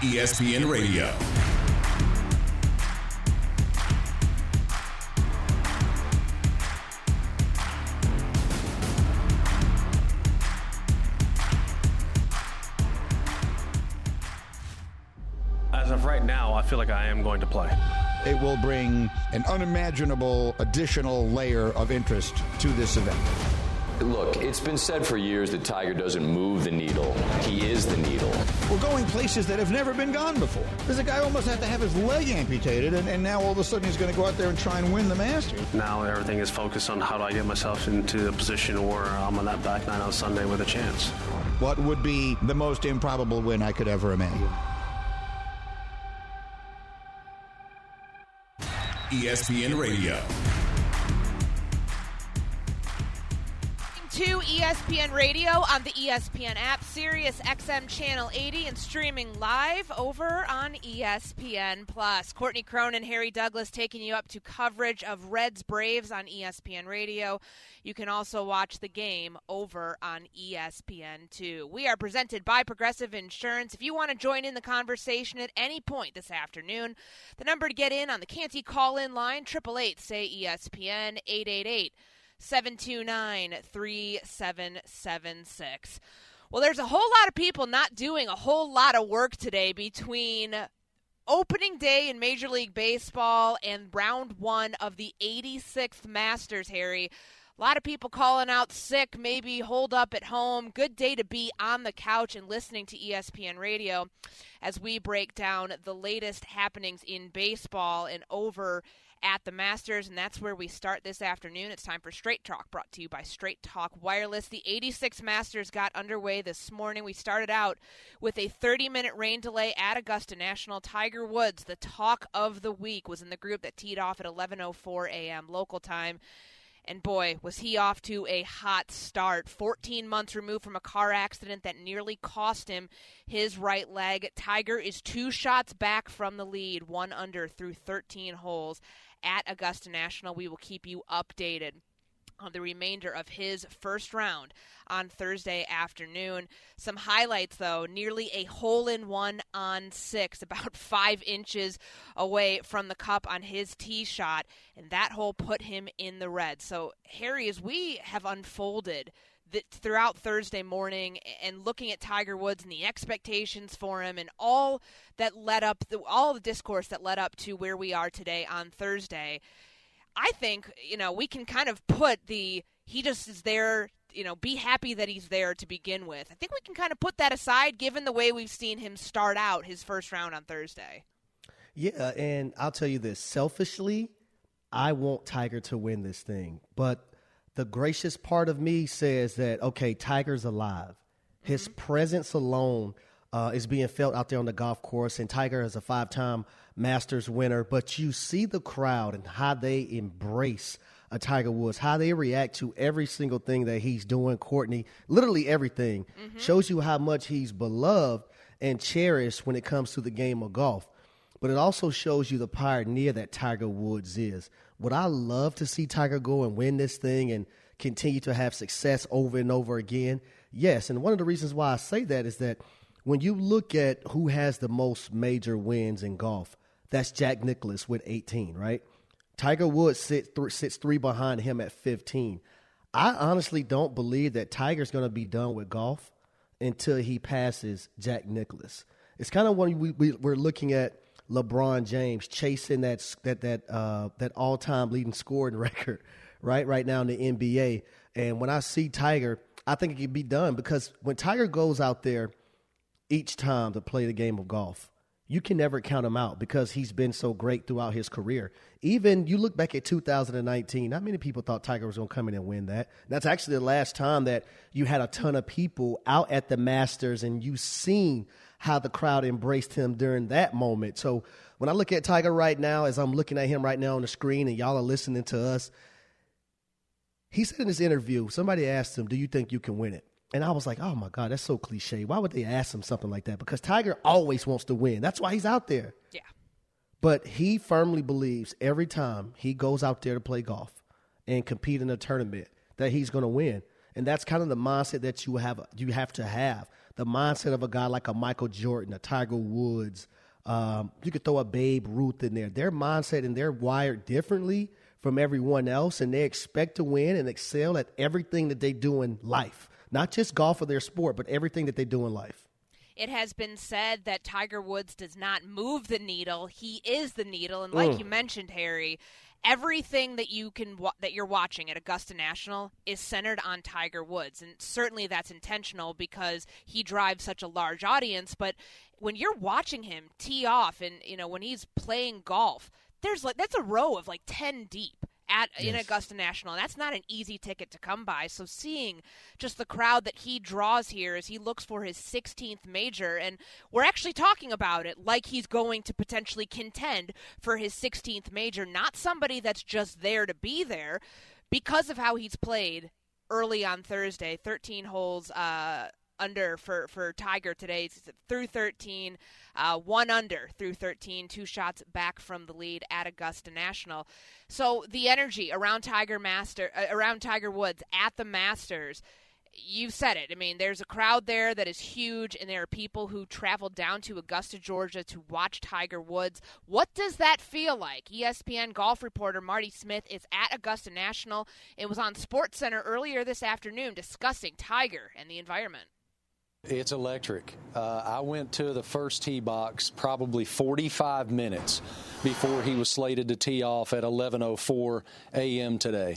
ESPN Radio. As of right now, I feel like I am going to play. It will bring an unimaginable additional layer of interest to this event. Look, it's been said for years that Tiger doesn't move the needle. He is the needle. We're going places that have never been gone before. There's a guy who almost had to have his leg amputated, and, and now all of a sudden he's going to go out there and try and win the Masters. Now everything is focused on how do I get myself into a position where I'm on that back nine on Sunday with a chance. What would be the most improbable win I could ever imagine? ESPN Radio. To ESPN Radio on the ESPN app, Sirius XM Channel 80, and streaming live over on ESPN Plus. Courtney Cronin, Harry Douglas taking you up to coverage of Reds Braves on ESPN Radio. You can also watch the game over on E ESPN2. We are presented by Progressive Insurance. If you want to join in the conversation at any point this afternoon, the number to get in on the Canty call in line, 888 say ESPN 888- 729 3776. Well, there's a whole lot of people not doing a whole lot of work today between opening day in Major League Baseball and round one of the 86th Masters, Harry. A lot of people calling out sick, maybe hold up at home. Good day to be on the couch and listening to ESPN radio as we break down the latest happenings in baseball and over at the Masters, and that's where we start this afternoon. It's time for Straight Talk, brought to you by Straight Talk Wireless. The 86 Masters got underway this morning. We started out with a 30 minute rain delay at Augusta National. Tiger Woods, the talk of the week, was in the group that teed off at 11:04 a.m. local time. And boy, was he off to a hot start. 14 months removed from a car accident that nearly cost him his right leg. Tiger is two shots back from the lead, one under through 13 holes at Augusta National. We will keep you updated on the remainder of his first round on Thursday afternoon. Some highlights, though nearly a hole in one on six, about five inches away from the cup on his tee shot, and that hole put him in the red. So, Harry, as we have unfolded throughout Thursday morning and looking at Tiger Woods and the expectations for him and all that led up, all the discourse that led up to where we are today on Thursday. I think, you know, we can kind of put the he just is there, you know, be happy that he's there to begin with. I think we can kind of put that aside given the way we've seen him start out his first round on Thursday. Yeah, and I'll tell you this selfishly, I want Tiger to win this thing. But the gracious part of me says that, okay, Tiger's alive. His presence alone uh, is being felt out there on the golf course, and Tiger is a five time Masters winner. But you see the crowd and how they embrace a Tiger Woods, how they react to every single thing that he's doing, Courtney, literally everything, shows you how much he's beloved and cherished when it comes to the game of golf. But it also shows you the pioneer that Tiger Woods is. Would I love to see Tiger go and win this thing and continue to have success over and over again? Yes. And one of the reasons why I say that is that when you look at who has the most major wins in golf, that's Jack Nicklaus with 18, right? Tiger Woods sits, th- sits three behind him at 15. I honestly don't believe that Tiger's going to be done with golf until he passes Jack Nicklaus. It's kind of when we, we, we're looking at LeBron James chasing that that that uh, that all time leading scoring record, right? Right now in the NBA. And when I see Tiger, I think it can be done because when Tiger goes out there each time to play the game of golf, you can never count him out because he's been so great throughout his career. Even you look back at 2019, not many people thought Tiger was going to come in and win that. That's actually the last time that you had a ton of people out at the Masters and you've seen how the crowd embraced him during that moment. So when I look at Tiger right now, as I'm looking at him right now on the screen and y'all are listening to us, he said in this interview, somebody asked him, Do you think you can win it? And I was like, oh my God, that's so cliche. Why would they ask him something like that? Because Tiger always wants to win. That's why he's out there. Yeah. But he firmly believes every time he goes out there to play golf and compete in a tournament that he's going to win. And that's kind of the mindset that you have you have to have. The mindset of a guy like a Michael Jordan, a Tiger Woods. Um, you could throw a Babe Ruth in there. Their mindset and they're wired differently from everyone else, and they expect to win and excel at everything that they do in life. Not just golf or their sport, but everything that they do in life. It has been said that Tiger Woods does not move the needle; he is the needle. And like mm. you mentioned, Harry, everything that you can that you're watching at Augusta National is centered on Tiger Woods, and certainly that's intentional because he drives such a large audience. But when you're watching him tee off, and you know when he's playing golf, there's like that's a row of like ten deep at yes. in Augusta National. And that's not an easy ticket to come by. So seeing just the crowd that he draws here as he looks for his 16th major, and we're actually talking about it like he's going to potentially contend for his 16th major, not somebody that's just there to be there because of how he's played early on Thursday, 13 holes. Uh, under for, for Tiger today through 13, uh, one under through 13, two shots back from the lead at Augusta National. So the energy around Tiger Master, uh, around Tiger Woods at the Masters. You said it. I mean, there's a crowd there that is huge, and there are people who traveled down to Augusta, Georgia to watch Tiger Woods. What does that feel like? ESPN golf reporter Marty Smith is at Augusta National and was on Sports Center earlier this afternoon discussing Tiger and the environment. It's electric. Uh, I went to the first tee box probably 45 minutes before he was slated to tee off at 11:04 a.m. today.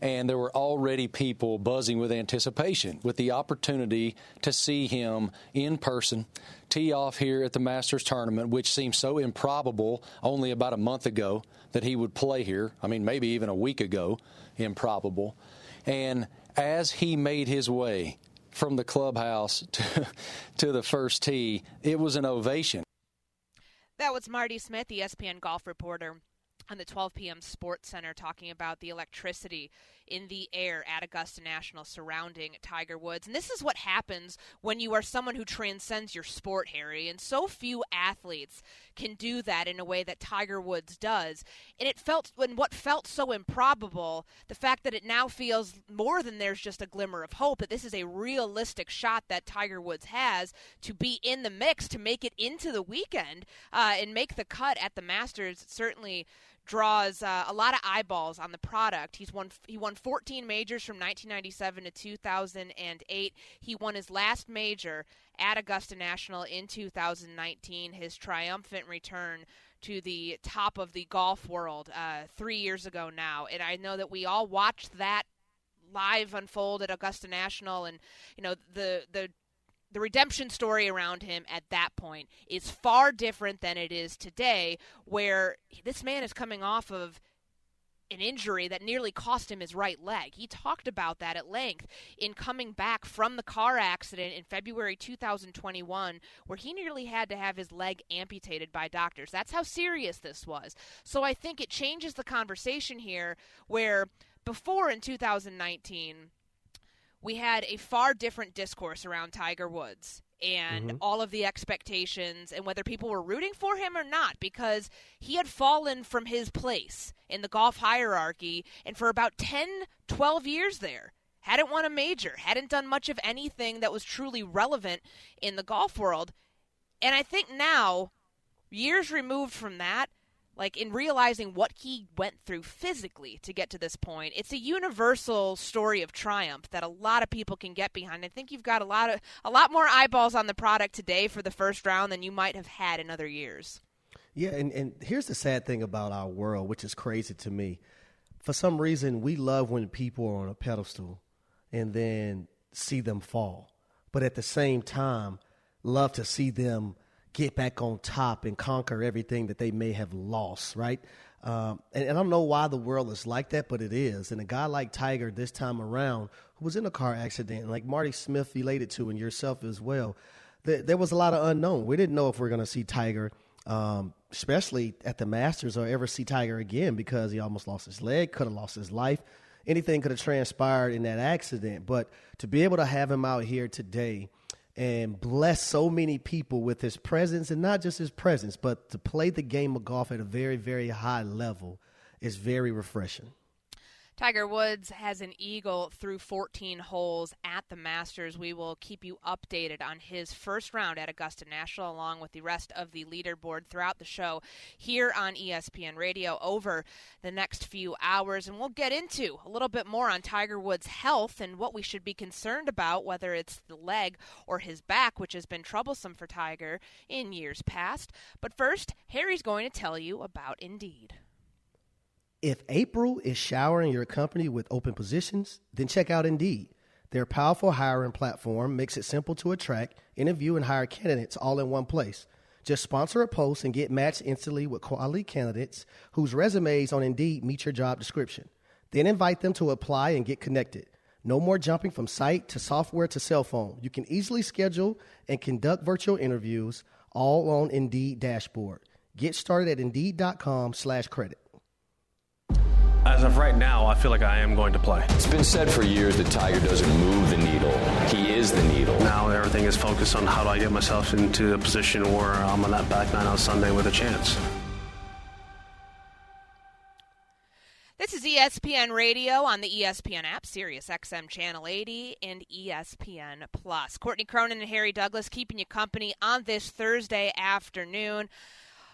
And there were already people buzzing with anticipation with the opportunity to see him in person tee off here at the Masters tournament, which seemed so improbable only about a month ago that he would play here. I mean, maybe even a week ago, improbable. And as he made his way from the clubhouse to, to the first tee, it was an ovation. That was Marty Smith, the ESPN golf reporter on the 12 p.m. Sports Center talking about the electricity in the air at Augusta National surrounding Tiger Woods. And this is what happens when you are someone who transcends your sport, Harry. And so few athletes can do that in a way that Tiger Woods does. And it felt, when what felt so improbable, the fact that it now feels more than there's just a glimmer of hope, that this is a realistic shot that Tiger Woods has to be in the mix, to make it into the weekend uh, and make the cut at the Masters. Certainly draws uh, a lot of eyeballs on the product. He's won he won 14 majors from 1997 to 2008. He won his last major at Augusta National in 2019. His triumphant return to the top of the golf world uh, three years ago now, and I know that we all watched that live unfold at Augusta National, and you know the the the redemption story around him at that point is far different than it is today, where this man is coming off of an injury that nearly cost him his right leg. He talked about that at length in coming back from the car accident in February 2021, where he nearly had to have his leg amputated by doctors. That's how serious this was. So I think it changes the conversation here, where before in 2019, we had a far different discourse around Tiger Woods and mm-hmm. all of the expectations and whether people were rooting for him or not because he had fallen from his place in the golf hierarchy and for about 10 12 years there hadn't won a major hadn't done much of anything that was truly relevant in the golf world and i think now years removed from that like in realizing what he went through physically to get to this point it's a universal story of triumph that a lot of people can get behind. I think you've got a lot of a lot more eyeballs on the product today for the first round than you might have had in other years. Yeah and, and here's the sad thing about our world which is crazy to me. For some reason we love when people are on a pedestal and then see them fall but at the same time love to see them get back on top and conquer everything that they may have lost, right? Um, and, and, I don't know why the world is like that, but it is. And a guy like Tiger this time around, who was in a car accident, like Marty Smith related to, and yourself as well, th- there was a lot of unknown. We didn't know if we are going to see Tiger, um, especially at the Masters, or ever see Tiger again because he almost lost his leg, could have lost his life. Anything could have transpired in that accident. But to be able to have him out here today, and bless so many people with his presence and not just his presence, but to play the game of golf at a very, very high level is very refreshing. Tiger Woods has an eagle through 14 holes at the Masters. We will keep you updated on his first round at Augusta National, along with the rest of the leaderboard throughout the show here on ESPN Radio over the next few hours. And we'll get into a little bit more on Tiger Woods' health and what we should be concerned about, whether it's the leg or his back, which has been troublesome for Tiger in years past. But first, Harry's going to tell you about Indeed. If April is showering your company with open positions, then check out Indeed. Their powerful hiring platform makes it simple to attract, interview, and hire candidates all in one place. Just sponsor a post and get matched instantly with quality candidates whose resumes on Indeed meet your job description. Then invite them to apply and get connected. No more jumping from site to software to cell phone. You can easily schedule and conduct virtual interviews all on Indeed dashboard. Get started at Indeed.com slash credit. As of right now, I feel like I am going to play. It's been said for years that Tiger doesn't move the needle. He is the needle. Now everything is focused on how do I get myself into a position where I'm on that back nine on Sunday with a chance. This is ESPN Radio on the ESPN app, Sirius XM Channel 80, and ESPN Plus. Courtney Cronin and Harry Douglas keeping you company on this Thursday afternoon.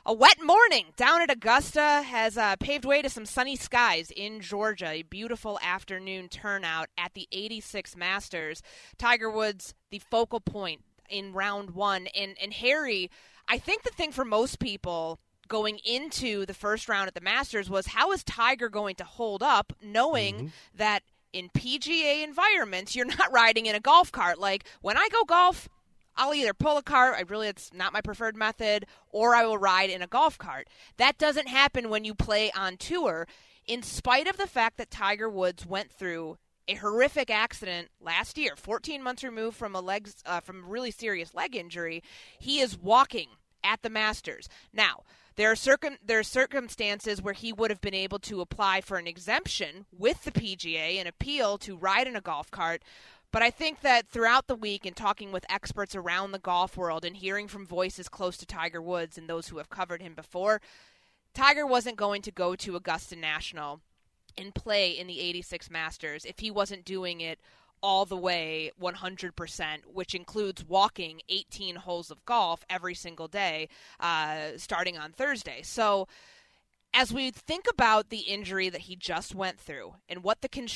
A wet morning down at Augusta has uh, paved way to some sunny skies in Georgia. A beautiful afternoon turnout at the 86 Masters. Tiger Woods, the focal point in round one. And, and Harry, I think the thing for most people going into the first round at the Masters was how is Tiger going to hold up knowing mm-hmm. that in PGA environments you're not riding in a golf cart like when I go golf I'll either pull a cart, I really it's not my preferred method, or I will ride in a golf cart. That doesn't happen when you play on tour in spite of the fact that Tiger Woods went through a horrific accident last year, 14 months removed from a legs uh, from a really serious leg injury, he is walking at the Masters. Now, there are circum there are circumstances where he would have been able to apply for an exemption with the PGA and appeal to ride in a golf cart. But I think that throughout the week and talking with experts around the golf world and hearing from voices close to Tiger Woods and those who have covered him before, Tiger wasn't going to go to Augusta National and play in the 86 Masters if he wasn't doing it all the way 100%, which includes walking 18 holes of golf every single day uh, starting on Thursday. So, as we think about the injury that he just went through and what the con-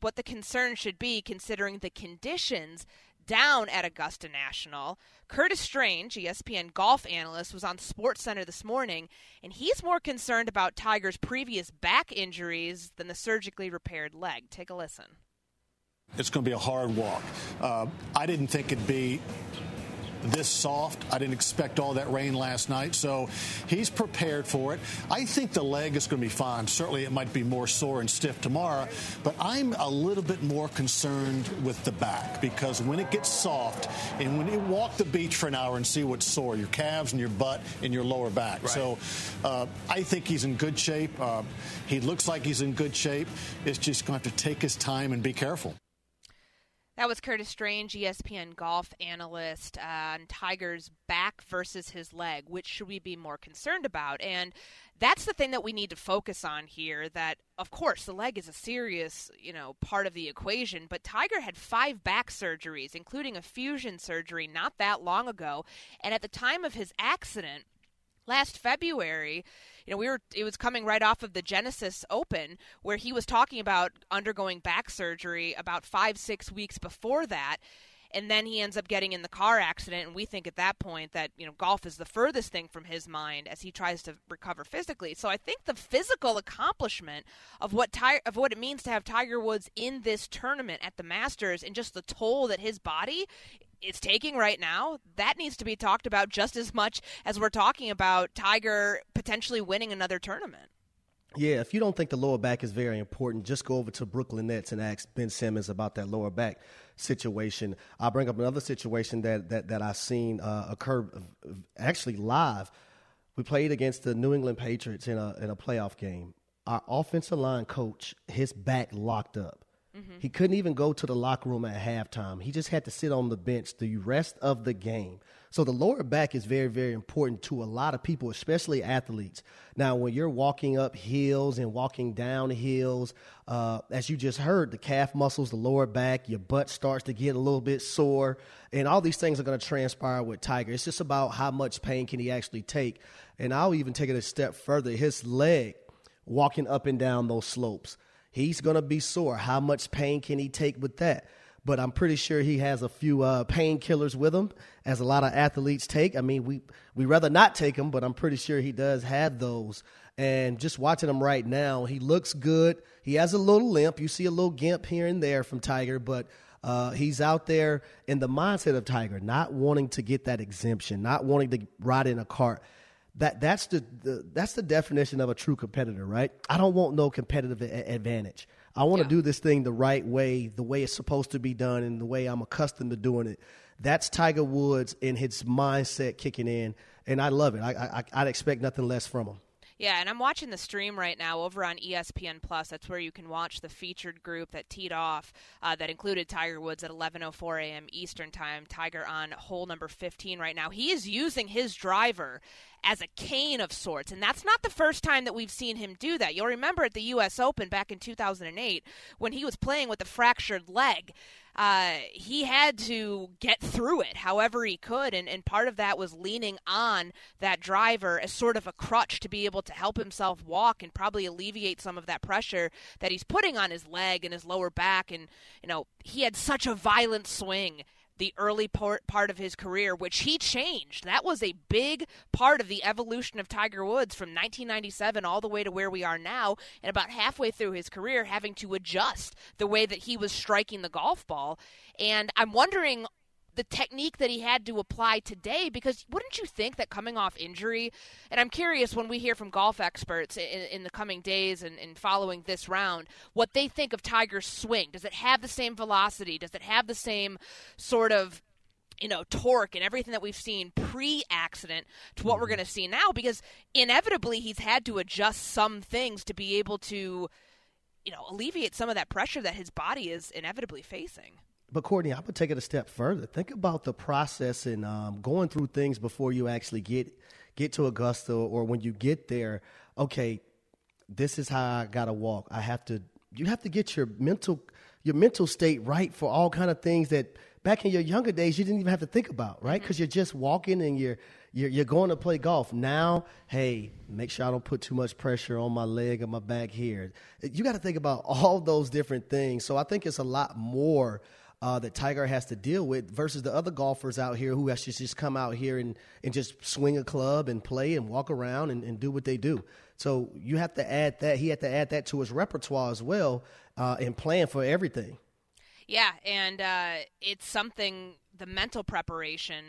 what the concern should be considering the conditions down at Augusta National, Curtis Strange, ESPN golf analyst, was on SportsCenter this morning, and he's more concerned about Tiger's previous back injuries than the surgically repaired leg. Take a listen. It's going to be a hard walk. Uh, I didn't think it'd be this soft. I didn't expect all that rain last night, so he's prepared for it. I think the leg is going to be fine. Certainly, it might be more sore and stiff tomorrow, but I'm a little bit more concerned with the back because when it gets soft and when you walk the beach for an hour and see what's sore, your calves and your butt and your lower back. Right. So uh, I think he's in good shape. Uh, he looks like he's in good shape. It's just going to have to take his time and be careful. That was Curtis Strange, ESPN golf analyst, uh, on Tiger's back versus his leg. Which should we be more concerned about? And that's the thing that we need to focus on here. That, of course, the leg is a serious, you know, part of the equation. But Tiger had five back surgeries, including a fusion surgery, not that long ago. And at the time of his accident last February, you know, we were it was coming right off of the Genesis Open where he was talking about undergoing back surgery about 5 6 weeks before that. And then he ends up getting in the car accident. And we think at that point that you know golf is the furthest thing from his mind as he tries to recover physically. So i think the physical accomplishment of what Ty- of what it means to have tiger woods in this tournament at the masters and just the toll that his body is taking right now, that needs to be talked about just as much as we're talking about Tiger potentially winning another tournament. Yeah, if you don't think the lower back is very important, just go over to Brooklyn Nets and ask Ben Simmons about that lower back situation. I'll bring up another situation that that, that I've seen uh, occur actually live. We played against the New England Patriots in a in a playoff game. Our offensive line coach, his back locked up. Mm-hmm. He couldn't even go to the locker room at halftime. He just had to sit on the bench the rest of the game. So the lower back is very, very important to a lot of people, especially athletes. Now, when you're walking up hills and walking down hills, uh, as you just heard, the calf muscles, the lower back, your butt starts to get a little bit sore, and all these things are going to transpire with Tiger. It's just about how much pain can he actually take. And I'll even take it a step further. His leg walking up and down those slopes. He's going to be sore. How much pain can he take with that? But I'm pretty sure he has a few uh, painkillers with him, as a lot of athletes take. I mean, we we rather not take them, but I'm pretty sure he does have those. And just watching him right now, he looks good. He has a little limp. You see a little gimp here and there from Tiger, but uh, he's out there in the mindset of Tiger, not wanting to get that exemption, not wanting to ride in a cart that that's the, the, that's the definition of a true competitor, right? I don't want no competitive a- advantage. I want to yeah. do this thing the right way, the way it's supposed to be done, and the way I'm accustomed to doing it. That's Tiger Woods and his mindset kicking in, and I love it. I, I I'd expect nothing less from him. Yeah, and I'm watching the stream right now over on ESPN Plus. That's where you can watch the featured group that teed off uh, that included Tiger Woods at 11:04 a.m. Eastern Time. Tiger on hole number 15 right now. He is using his driver as a cane of sorts. And that's not the first time that we've seen him do that. You'll remember at the U.S. Open back in 2008 when he was playing with a fractured leg. Uh, he had to get through it however he could, and, and part of that was leaning on that driver as sort of a crutch to be able to help himself walk and probably alleviate some of that pressure that he's putting on his leg and his lower back. And, you know, he had such a violent swing the early part, part of his career, which he changed. That was a big part of the evolution of Tiger Woods from 1997 all the way to where we are now, and about halfway through his career, having to adjust the way that he was striking the golf ball. And I'm wondering the technique that he had to apply today because wouldn't you think that coming off injury and i'm curious when we hear from golf experts in, in the coming days and, and, following this round what they think of tiger's swing does it have the same velocity does it have the same sort of you know, torque and everything that we've seen pre accident to what we're mm-hmm. going to see now because inevitably he's had to adjust some things to be able to, you know, alleviate some of that pressure that his body is inevitably facing. But Courtney, I would take it a step further. Think about the process and um, going through things before you actually get get to Augusta, or when you get there. Okay, this is how I gotta walk. I have to. You have to get your mental your mental state right for all kind of things that back in your younger days you didn't even have to think about, right? Because mm-hmm. you're just walking and you're, you're you're going to play golf. Now, hey, make sure I don't put too much pressure on my leg or my back here. You got to think about all those different things. So I think it's a lot more uh, that Tiger has to deal with versus the other golfers out here who has to just come out here and, and just swing a club and play and walk around and, and do what they do. So you have to add that. He had to add that to his repertoire as well uh, and plan for everything. Yeah, and uh, it's something, the mental preparation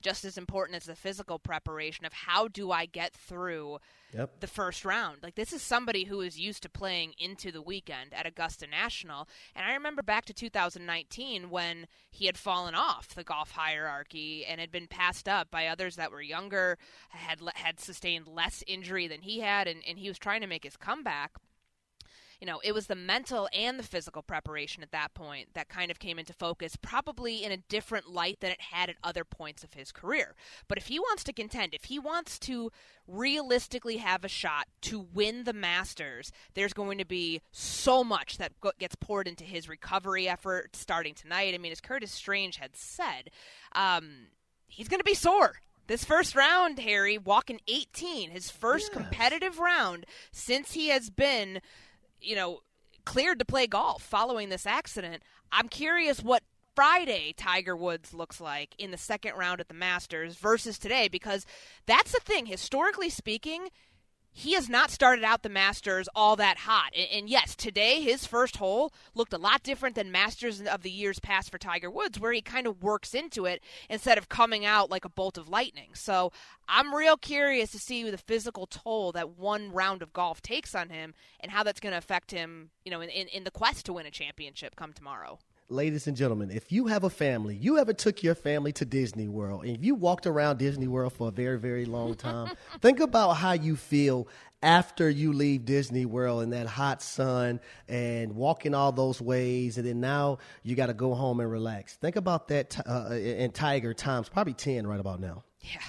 just as important as the physical preparation of how do I get through yep. the first round. Like this is somebody who is used to playing into the weekend at Augusta National, and I remember back to 2019 when he had fallen off the golf hierarchy and had been passed up by others that were younger, had had sustained less injury than he had, and, and he was trying to make his comeback you know, it was the mental and the physical preparation at that point that kind of came into focus, probably in a different light than it had at other points of his career. But if he wants to contend, if he wants to realistically have a shot to win the Masters, there's going to be so much that gets poured into his recovery effort starting tonight. I mean, as Curtis Strange had said, um, he's going to be sore this first round, Harry, walking 18, his first yes. competitive round since he has been you know, cleared to play golf following this accident. I'm curious what Friday Tiger Woods looks like in the second round at the Masters versus today because that's the thing. Historically speaking, he has not started out the Masters all that hot. And, and, yes, today his first hole looked a lot different than Masters of the years past for Tiger Woods, where he kind of works into it instead of coming out like a bolt of lightning. So I'm real curious to see the physical toll that one round of golf takes on him and how that's going to affect him, you know, in, in, in the quest to win a championship come tomorrow. Ladies and gentlemen, if you have a family, you ever took your family to Disney World, and if you walked around Disney World for a very, very long time, think about how you feel after you leave Disney World in that hot sun and walking all those ways, and then now you got to go home and relax. Think about that uh, in Tiger times, probably 10 right about now. Yeah.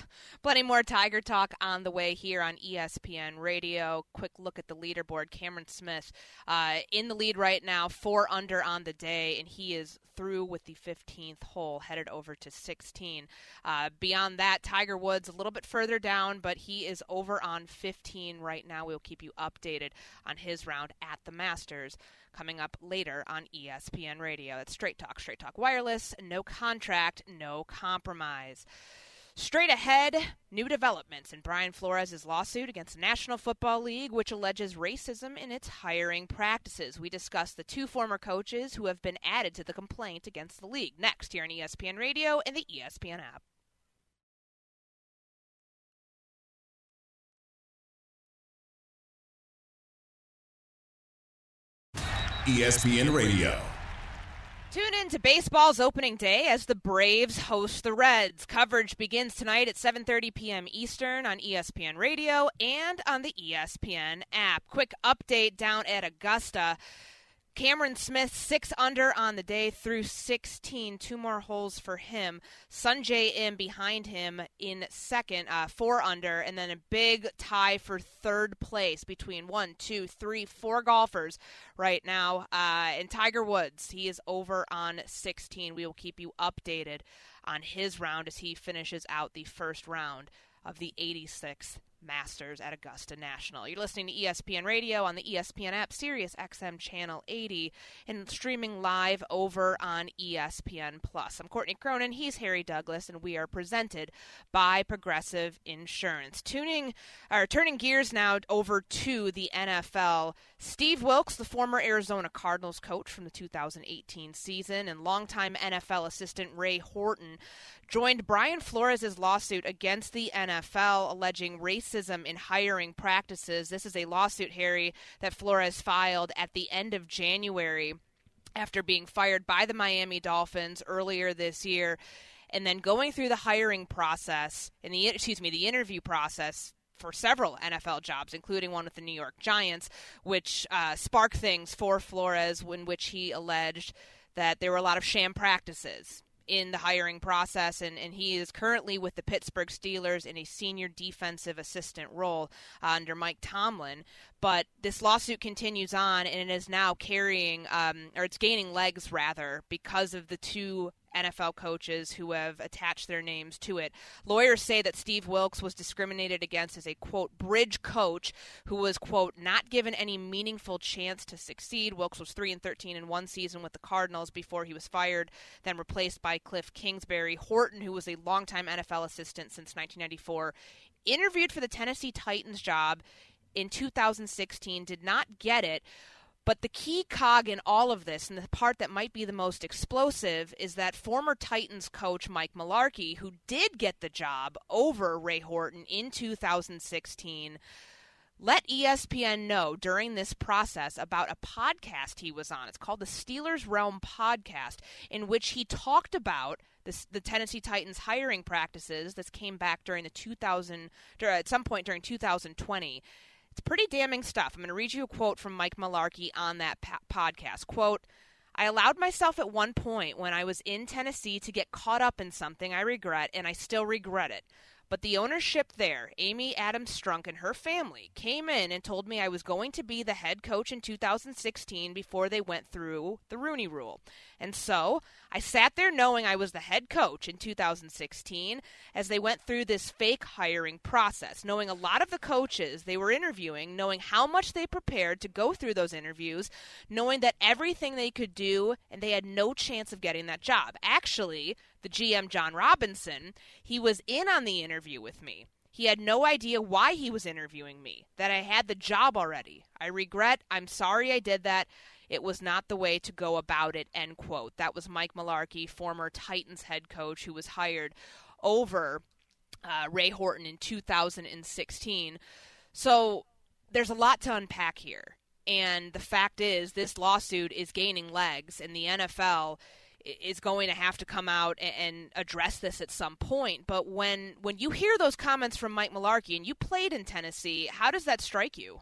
Plenty more Tiger talk on the way here on ESPN Radio. Quick look at the leaderboard. Cameron Smith uh, in the lead right now, four under on the day, and he is through with the 15th hole, headed over to 16. Uh, beyond that, Tiger Woods a little bit further down, but he is over on 15 right now. We'll keep you updated on his round at the Masters coming up later on ESPN Radio. That's Straight Talk, Straight Talk Wireless, no contract, no compromise. Straight ahead, new developments in Brian Flores' lawsuit against the National Football League, which alleges racism in its hiring practices. We discuss the two former coaches who have been added to the complaint against the league next here on ESPN Radio and the ESPN app. ESPN Radio. Tune in to baseball's opening day as the Braves host the Reds. Coverage begins tonight at 7:30 p.m. Eastern on ESPN Radio and on the ESPN app. Quick update down at Augusta. Cameron Smith, six under on the day through 16. Two more holes for him. Sungjae Im behind him in second, uh, four under, and then a big tie for third place between one, two, three, four golfers right now. Uh, and Tiger Woods, he is over on 16. We will keep you updated on his round as he finishes out the first round of the 86th Masters at Augusta National. You're listening to ESPN Radio on the ESPN app, Sirius XM Channel 80, and streaming live over on ESPN Plus. I'm Courtney Cronin. He's Harry Douglas, and we are presented by Progressive Insurance. Tuning or turning gears now over to the NFL. Steve Wilks, the former Arizona Cardinals coach from the 2018 season, and longtime NFL assistant Ray Horton joined Brian Flores' lawsuit against the NFL alleging racism in hiring practices. This is a lawsuit, Harry, that Flores filed at the end of January after being fired by the Miami Dolphins earlier this year and then going through the hiring process and the excuse me, the interview process for several NFL jobs, including one with the New York Giants, which uh, sparked things for Flores, in which he alleged that there were a lot of sham practices in the hiring process, and, and he is currently with the Pittsburgh Steelers in a senior defensive assistant role uh, under Mike Tomlin. But this lawsuit continues on, and it is now carrying, um, or it's gaining legs rather, because of the two NFL coaches who have attached their names to it. Lawyers say that Steve Wilks was discriminated against as a quote bridge coach who was quote not given any meaningful chance to succeed. Wilks was 3 and 13 in one season with the Cardinals before he was fired, then replaced by Cliff Kingsbury. Horton, who was a longtime NFL assistant since 1994, interviewed for the Tennessee Titans job in 2016, did not get it but the key cog in all of this, and the part that might be the most explosive, is that former Titans coach Mike Mularkey, who did get the job over Ray Horton in 2016, let ESPN know during this process about a podcast he was on. It's called the Steelers Realm Podcast, in which he talked about the Tennessee Titans hiring practices. This came back during the 2000, at some point during 2020. It's pretty damning stuff. I'm going to read you a quote from Mike Mularkey on that pa- podcast. Quote, I allowed myself at one point when I was in Tennessee to get caught up in something I regret, and I still regret it. But the ownership there, Amy Adams Strunk and her family, came in and told me I was going to be the head coach in 2016 before they went through the Rooney Rule. And so I sat there knowing I was the head coach in 2016 as they went through this fake hiring process, knowing a lot of the coaches they were interviewing, knowing how much they prepared to go through those interviews, knowing that everything they could do and they had no chance of getting that job. Actually, the GM, Jon Robinson, he was in on the interview with me. He had no idea why he was interviewing me, that I had the job already. I regret, I'm sorry I did that. It was not the way to go about it, end quote. That was Mike Mularkey, former Titans head coach, who was hired over uh, Ray Horton in 2016. So there's a lot to unpack here. And the fact is, this lawsuit is gaining legs, and the NFL is going to have to come out and address this at some point. But when when you hear those comments from Mike Mularkey, and you played in Tennessee, how does that strike you?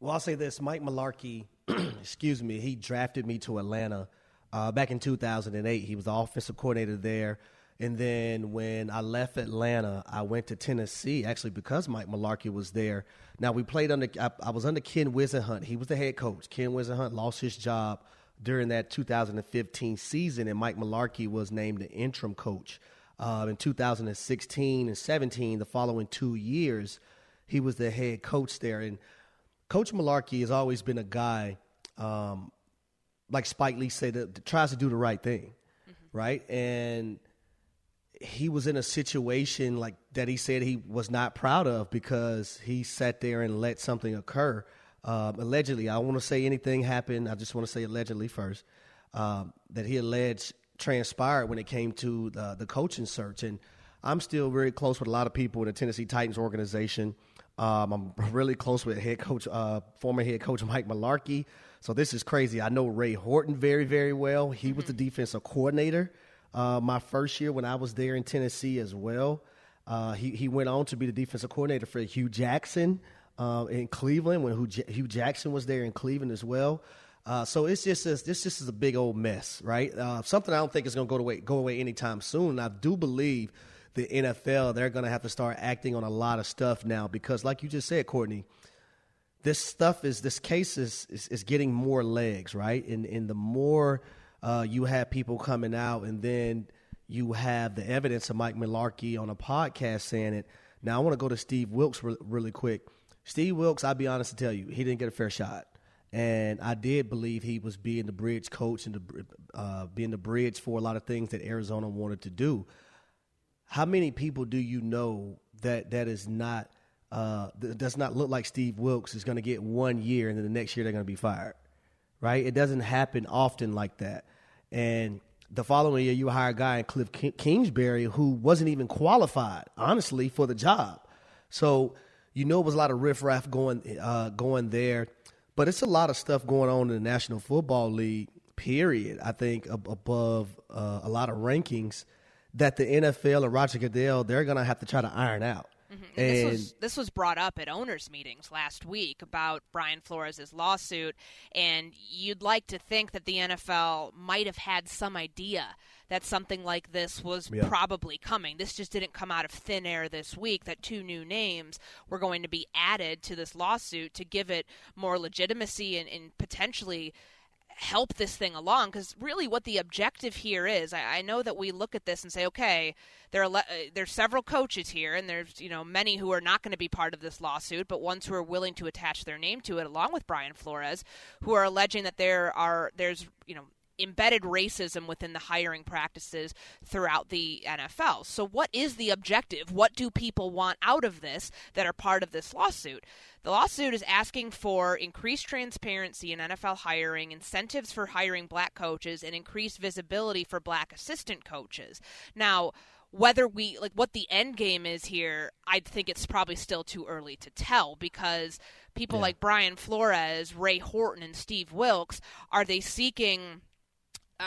Well, I'll say this: Mike Mularkey, excuse me, he drafted me to Atlanta uh, back in 2008. He was the offensive coordinator there. And then when I left Atlanta, I went to Tennessee actually because Mike Mularkey was there. Now we played under I, I was under Ken Whisenhunt. He was the head coach. Ken Whisenhunt lost his job during that 2015 season, and Mike Mularkey was named the interim coach. Uh, in 2016 and 17, the following two years, he was the head coach there. And Coach Mularkey has always been a guy, um, like Spike Lee said, that, that, tries to do the right thing, mm-hmm. right? And he was in a situation like that he said he was not proud of because he sat there and let something occur um, allegedly, I don't want to say anything happened. I just want to say allegedly first um, that he alleged transpired when it came to the, the, coaching search. And I'm still very close with a lot of people in the Tennessee Titans organization. Um, I'm really close with head coach, uh, former head coach Mike Mularkey. So this is crazy. I know Ray Horton very, very well. He was the mm-hmm. defensive coordinator uh, my first year when I was there in Tennessee as well. Uh, he, he went on to be the defensive coordinator for Hue Jackson uh, in Cleveland when Hue, Jackson was there in Cleveland as well. Uh, so it's just this, this just is a big old mess, right? Uh, something I don't think is going to go away go away anytime soon. And I do believe the NFL they're going to have to start acting on a lot of stuff now because, like you just said, Courtney, this stuff is this case is is, is getting more legs, right? And and the more uh, you have people coming out, and then you have the evidence of Mike Mularkey on a podcast saying it. Now I want to go to Steve Wilks re- really quick. Steve Wilks, I'll be honest to tell you, he didn't get a fair shot. And I did believe he was being the bridge coach and the, uh, being the bridge for a lot of things that Arizona wanted to do. How many people do you know that that is not uh, does not look like Steve Wilks is going to get one year and then the next year they're going to be fired? Right? It doesn't happen often like that. And the following year, you hire a guy in Cliff Kingsbury who wasn't even qualified, honestly, for the job. So you know, it was a lot of riffraff going uh, going there, but it's a lot of stuff going on in the National Football League. Period. I think above uh, a lot of rankings that the NFL and Roger Goodell they're going to have to try to iron out. Mm-hmm. And, and this was this was brought up at owners meetings last week about Brian Flores' lawsuit, and you'd like to think that the NFL might have had some idea that something like this was yeah. probably coming. This just didn't come out of thin air this week. That two new names were going to be added to this lawsuit to give it more legitimacy and, and potentially help this thing along because really what the objective here is I, I, know that we look at this and say okay there are le- uh, there's several coaches here and there's you know many who are not going to be part of this lawsuit but ones who are willing to attach their name to it along with Brian Flores who are alleging that there are there's you know embedded racism within the hiring practices throughout the NFL. So, what is the objective? What do people want out of this that are part of this lawsuit? The lawsuit is asking for increased transparency in NFL hiring, incentives for hiring black coaches, and increased visibility for black assistant coaches. Now, whether we like what the end game is here, I think it's probably still too early to tell because people yeah. like Brian Flores, Ray Horton, and Steve Wilks are they seeking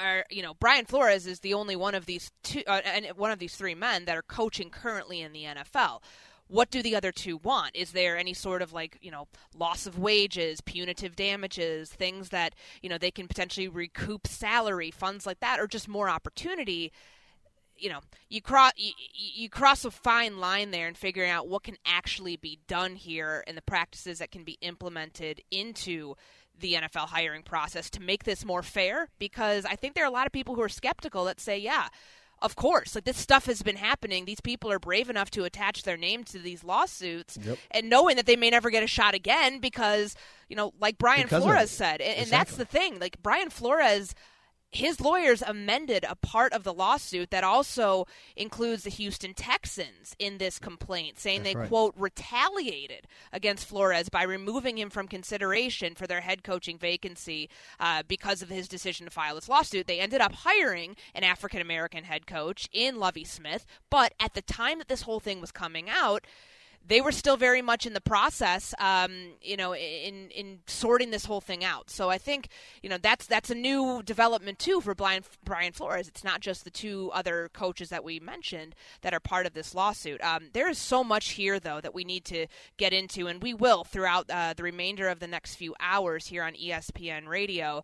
are you know Brian Flores is the only one of these two uh, and one of these three men that are coaching currently in the NFL what do the other two want? Is there any sort of like, you know, loss of wages, punitive damages, things that, you know, they can potentially recoup salary, funds like that, or just more opportunity? You know, you cross you, you cross a fine line there in figuring out what can actually be done here and the practices that can be implemented into the NFL hiring process to make this more fair because I think there are a lot of people who are skeptical that say, yeah, of course like this stuff has been happening these people are brave enough to attach their name to these lawsuits yep. and knowing that they may never get a shot again because you know like brian because flores said and, exactly. and that's the thing like brian flores his lawyers amended a part of the lawsuit that also includes the Houston Texans in this complaint, saying That's they, right. quote, retaliated against Flores by removing him from consideration for their head coaching vacancy uh, because of his decision to file this lawsuit. They ended up hiring an African American head coach in Lovie Smith, but at the time that this whole thing was coming out, they were still very much in the process, um, you know, in in sorting this whole thing out. So I think, you know, that's that's a new development too for Brian Brian Flores. It's not just the two other coaches that we mentioned that are part of this lawsuit. Um, there is so much here though that we need to get into, and we will throughout uh, the remainder of the next few hours here on ESPN Radio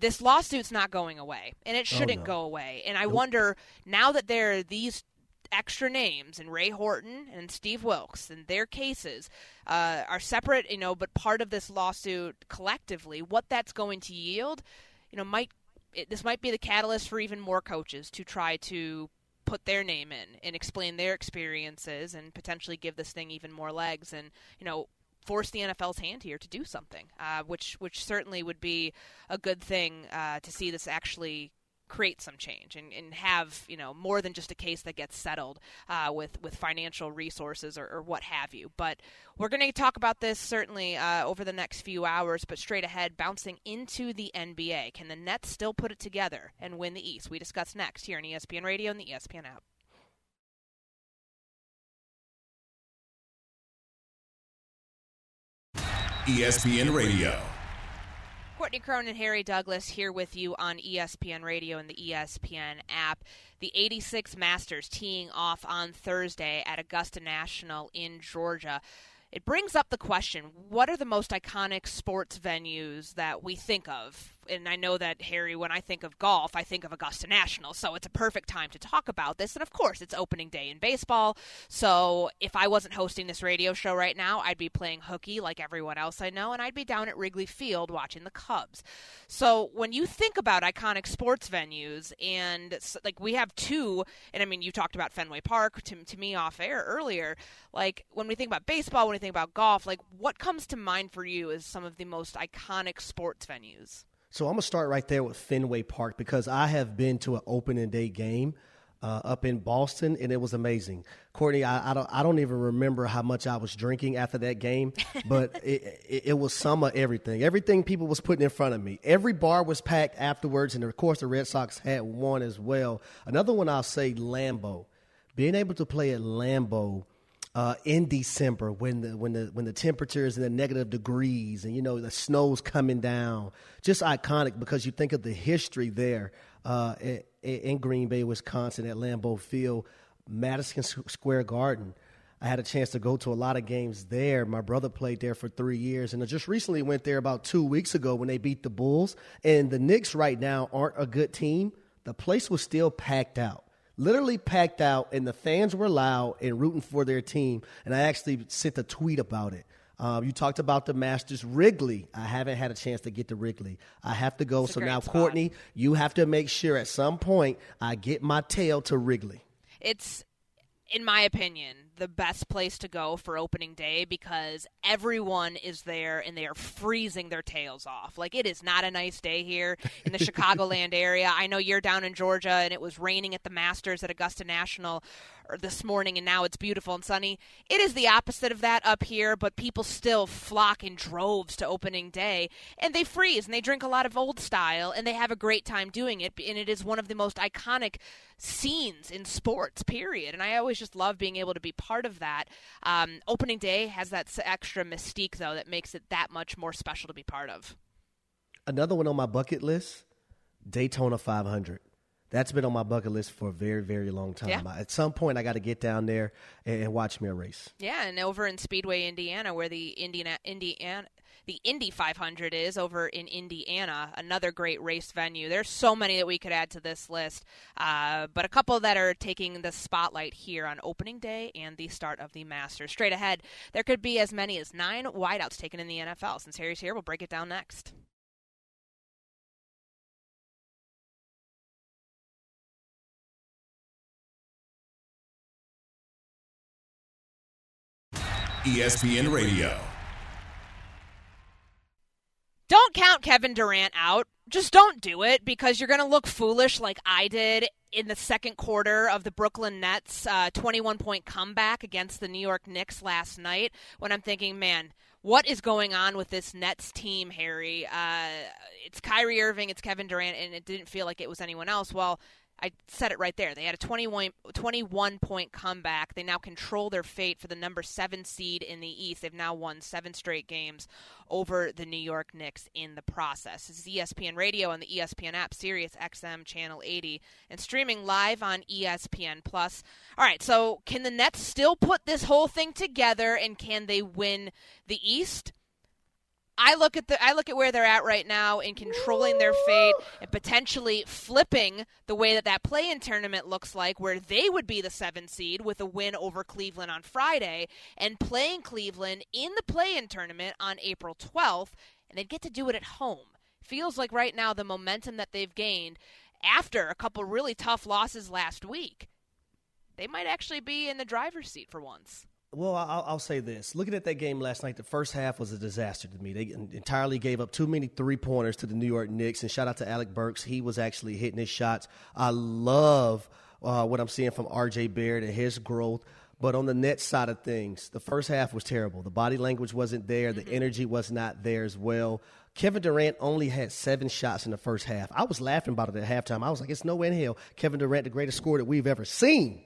this lawsuit's not going away, and it shouldn't oh, no. go away. And I nope. wonder now that there are these extra names and Ray Horton and Steve Wilks and their cases uh, are separate, you know, but part of this lawsuit collectively, what that's going to yield, you know, might it, this might be the catalyst for even more coaches to try to put their name in and explain their experiences and potentially give this thing even more legs and you know force the NFL's hand here to do something, uh, which which certainly would be a good thing uh, to see this actually create some change and, and have you know more than just a case that gets settled uh, with with financial resources or, or, what have you. But we're going to talk about this certainly uh, over the next few hours. But straight ahead, bouncing into the NBA, can the Nets still put it together and win the East? We discuss next here on ESPN Radio and the ESPN app. ESPN Radio. Courtney Cronin and Harry Douglas here with you on ESPN Radio and the ESPN app. The 86 Masters teeing off on Thursday at Augusta National in Georgia it brings up the question what are the most iconic sports venues that we think of? And I know that, Harry, when I think of golf, I think of Augusta National. So it's a perfect time to talk about this. And of course, it's opening day in baseball. So if I wasn't hosting this radio show right now, I'd be playing hooky like everyone else I know, and I'd be down at Wrigley Field watching the Cubs. So when you think about iconic sports venues, and like we have two, and I mean, you talked about Fenway Park to, to me off air earlier. Like when we think about baseball, when we think about golf, like what comes to mind for you as some of the most iconic sports venues? So I'm gonna start right there with Fenway Park because I have been to an opening day game uh, up in Boston, and it was amazing. Courtney, I, I, don't I don't even remember how much I was drinking after that game, but it, it, it, was some of everything. Everything people was putting in front of me. Every bar was packed afterwards, and of course the Red Sox had won as well. Another one I'll say Lambeau. Being able to play at Lambeau uh, in December when the when the when the temperature is in the negative degrees and you know the snow's coming down, just iconic because you think of the history there uh, in, in Green Bay, Wisconsin, at Lambeau Field, Madison Square Garden. I had a chance to go to a lot of games there. My brother played there for three years, and I just recently went there about two weeks ago when they beat the Bulls. And the Knicks right now aren't a good team. The place was still packed out literally packed out, and the fans were loud and rooting for their team. And I actually sent a tweet about it. Um, you talked about the Masters, Wrigley. I haven't had a chance to get to Wrigley. I have to go. so now, spot. Courtney, you have to make sure at some point I get my tail to Wrigley. It's in my opinion, the best place to go for opening day because everyone is there and they are freezing their tails off. Like it is not a nice day here in the Chicagoland area. I know you're down in Georgia and it was raining at the Masters at Augusta National this morning and now it's beautiful and sunny. It is the opposite of that up here, but people still flock in droves to opening day and they freeze and they drink a lot of old style and they have a great time doing it and it is one of the most iconic scenes in sports period and I always just love being able to be part of that. Um, opening day has that extra mystique though that makes it that much more special to be part of. Another one on my bucket list, Daytona 500 that's been on my bucket list for a very, very long time. Yeah. At some point, I got to get down there and, and, watch me a race. Yeah, and over in Speedway, Indiana, where the Indiana, Indiana, the Indy 500 is over in Indiana, another great race venue. There's so many that we could add to this list, uh, but a couple that are taking the spotlight here on opening day and the start of the Masters. Straight ahead, there could be as many as nine wideouts taken in the NFL. Since Harry's here, we'll break it down next. ESPN Radio. Don't count Kevin Durant out. Just don't do it because you're going to look foolish like I did in the second quarter of the Brooklyn Nets' uh, 21 point comeback against the New York Knicks last night when I'm thinking, man, what is going on with this Nets team, Harry? Uh, it's Kyrie Irving, it's Kevin Durant, and it didn't feel like it was anyone else. Well, I said it right there. They had a 21, 21 point comeback. They now control their fate for the number seven seed in the East. They've now won seven straight games over the New York Knicks in the process. This is ESPN Radio on the ESPN app, Sirius XM Channel 80, and streaming live on ESPN Plus. All right, so can the Nets still put this whole thing together, and can they win the East? I look at the I look at where they're at right now in controlling their fate and potentially flipping the way that that play-in tournament looks like, where they would be the seven seed with a win over Cleveland on Friday and playing Cleveland in the play-in tournament on April 12th, and they'd get to do it at home. Feels like right now the momentum that they've gained after a couple really tough losses last week, they might actually be in the driver's seat for once. Well, I'll, I'll, say this. Looking at that game last night, the first half was a disaster to me. They entirely gave up too many three pointers to the New York Knicks. And shout out to Alec Burks. He was actually hitting his shots. I love uh, what I'm seeing from RJ Barrett and his growth. But on the net side of things, the first half was terrible. The body language wasn't there, the mm-hmm. energy was not there as well. Kevin Durant only had seven shots in the first half. I was laughing about it at halftime. I was like, it's no way in hell Kevin Durant, the greatest scorer that we've ever seen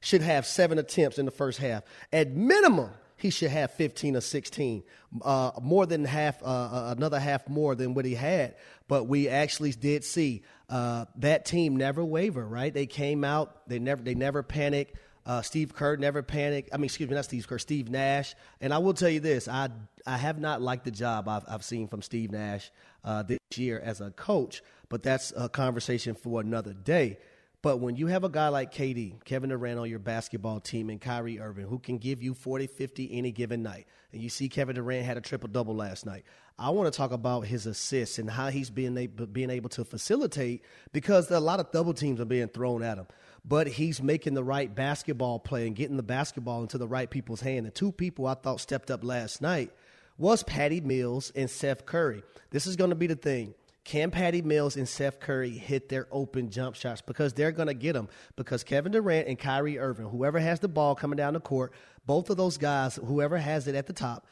should have seven attempts in the first half. At minimum, he should have 15 or 16, uh, more than half, uh, uh, another half more than what he had. But we actually did see uh, that team never waver, right? They came out, they never, they never panicked. Uh, Steve Kerr never panicked. I mean, excuse me, not Steve Kerr, Steve Nash. And I will tell you this: I I have not liked the job I've, I've seen from Steve Nash uh, this year as a coach. But that's a conversation for another day. But when you have a guy like KD, Kevin Durant on your basketball team, and Kyrie Irving, who can give you 40, 50 any given night, and you see Kevin Durant had a triple double last night, I want to talk about his assists and how he's being able, being able to facilitate because a lot of double teams are being thrown at him. But he's making the right basketball play and getting the basketball into the right people's hand. The two people I thought stepped up last night was Patty Mills and Seth Curry. This is going to be the thing can Patty Mills and Seth Curry hit their open jump shots? Because they're going to get them. Because Kevin Durant and Kyrie Irving, whoever has the ball coming down the court, both of those guys, whoever has it at the top,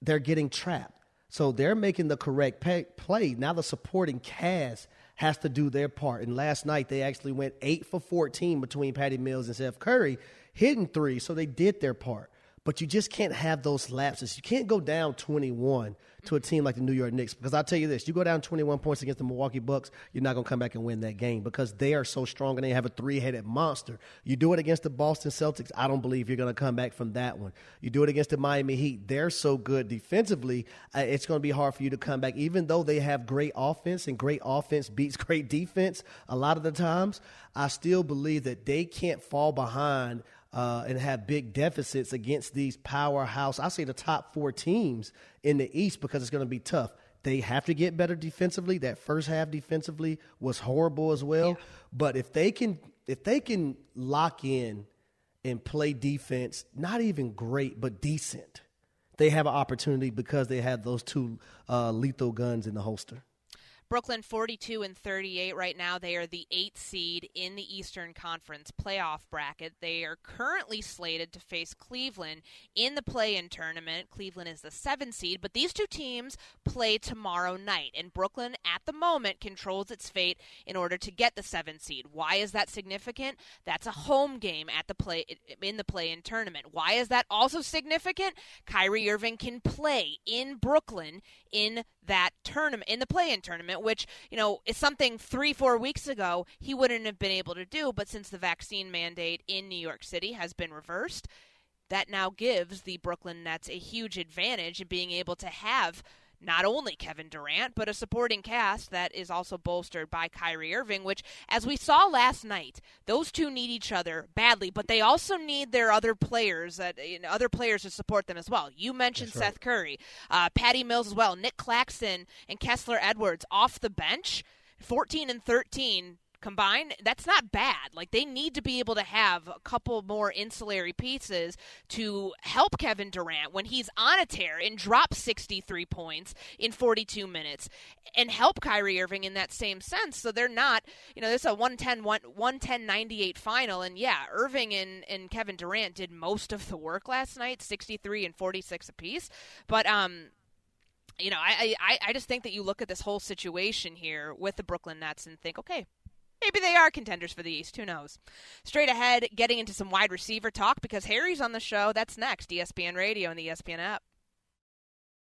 they're getting trapped. So they're making the correct pay, play. Now the supporting cast has to do their part. And last night they actually went eight for 14 between Patty Mills and Seth Curry, hitting three. So they did their part. But you just can't have those lapses. You can't go down 21 to a team like the New York Knicks because I'll tell you this: you go down 21 points against the Milwaukee Bucks, you're not going to come back and win that game because they are so strong and they have a three-headed monster. You do it against the Boston Celtics, I don't believe you're going to come back from that one. You do it against the Miami Heat, they're so good defensively, uh, it's going to be hard for you to come back, even though they have great offense and great offense beats great defense. A lot of the times, I still believe that they can't fall behind uh, and have big deficits against these powerhouse, I say the top four teams in the East because it's going to be tough. They have to get better defensively. That first half defensively was horrible as well. Yeah. But if they can, if they can lock in and play defense, not even great, but decent, they have an opportunity because they have those two uh, lethal guns in the holster. Brooklyn 42 and 38 right now. They are the eighth seed in the Eastern Conference playoff bracket. They are currently slated to face Cleveland in the play-in tournament. Cleveland is the seven seed, but these two teams play tomorrow night, and Brooklyn at the moment controls its fate in order to get the seven seed. Why is that significant? That's a home game at the play in the play-in tournament. Why is that also significant? Kyrie Irving can play in Brooklyn in that tournament, in the play in tournament, which, you know, is something three, four weeks ago he wouldn't have been able to do. But since the vaccine mandate in New York City has been reversed, that now gives the Brooklyn Nets a huge advantage in being able to have not only Kevin Durant, but a supporting cast that is also bolstered by Kyrie Irving, which, as we saw last night, those two need each other badly, but they also need their other players, that you know, other players to support them as well. You mentioned Seth. Curry, uh, Patty Mills as well, Nic Claxton, and Kessler Edwards off the bench. 14 and 13 combined, that's not bad. Like they need to be able to have a couple more insulary pieces to help Kevin Durant when he's on a tear and drop 63 points in 42 minutes and help Kyrie Irving in that same sense. So they're not, you know, this is a 110 110 98 final and yeah, Irving and and Kevin Durant did most of the work last night, 63 and 46 apiece. But um you know, I, I I just think that you look at this whole situation here with the Brooklyn Nets and think, okay, maybe they are contenders for the East. Who knows? Straight ahead, getting into some wide receiver talk because Harry's on the show. That's next. ESPN Radio and the ESPN app.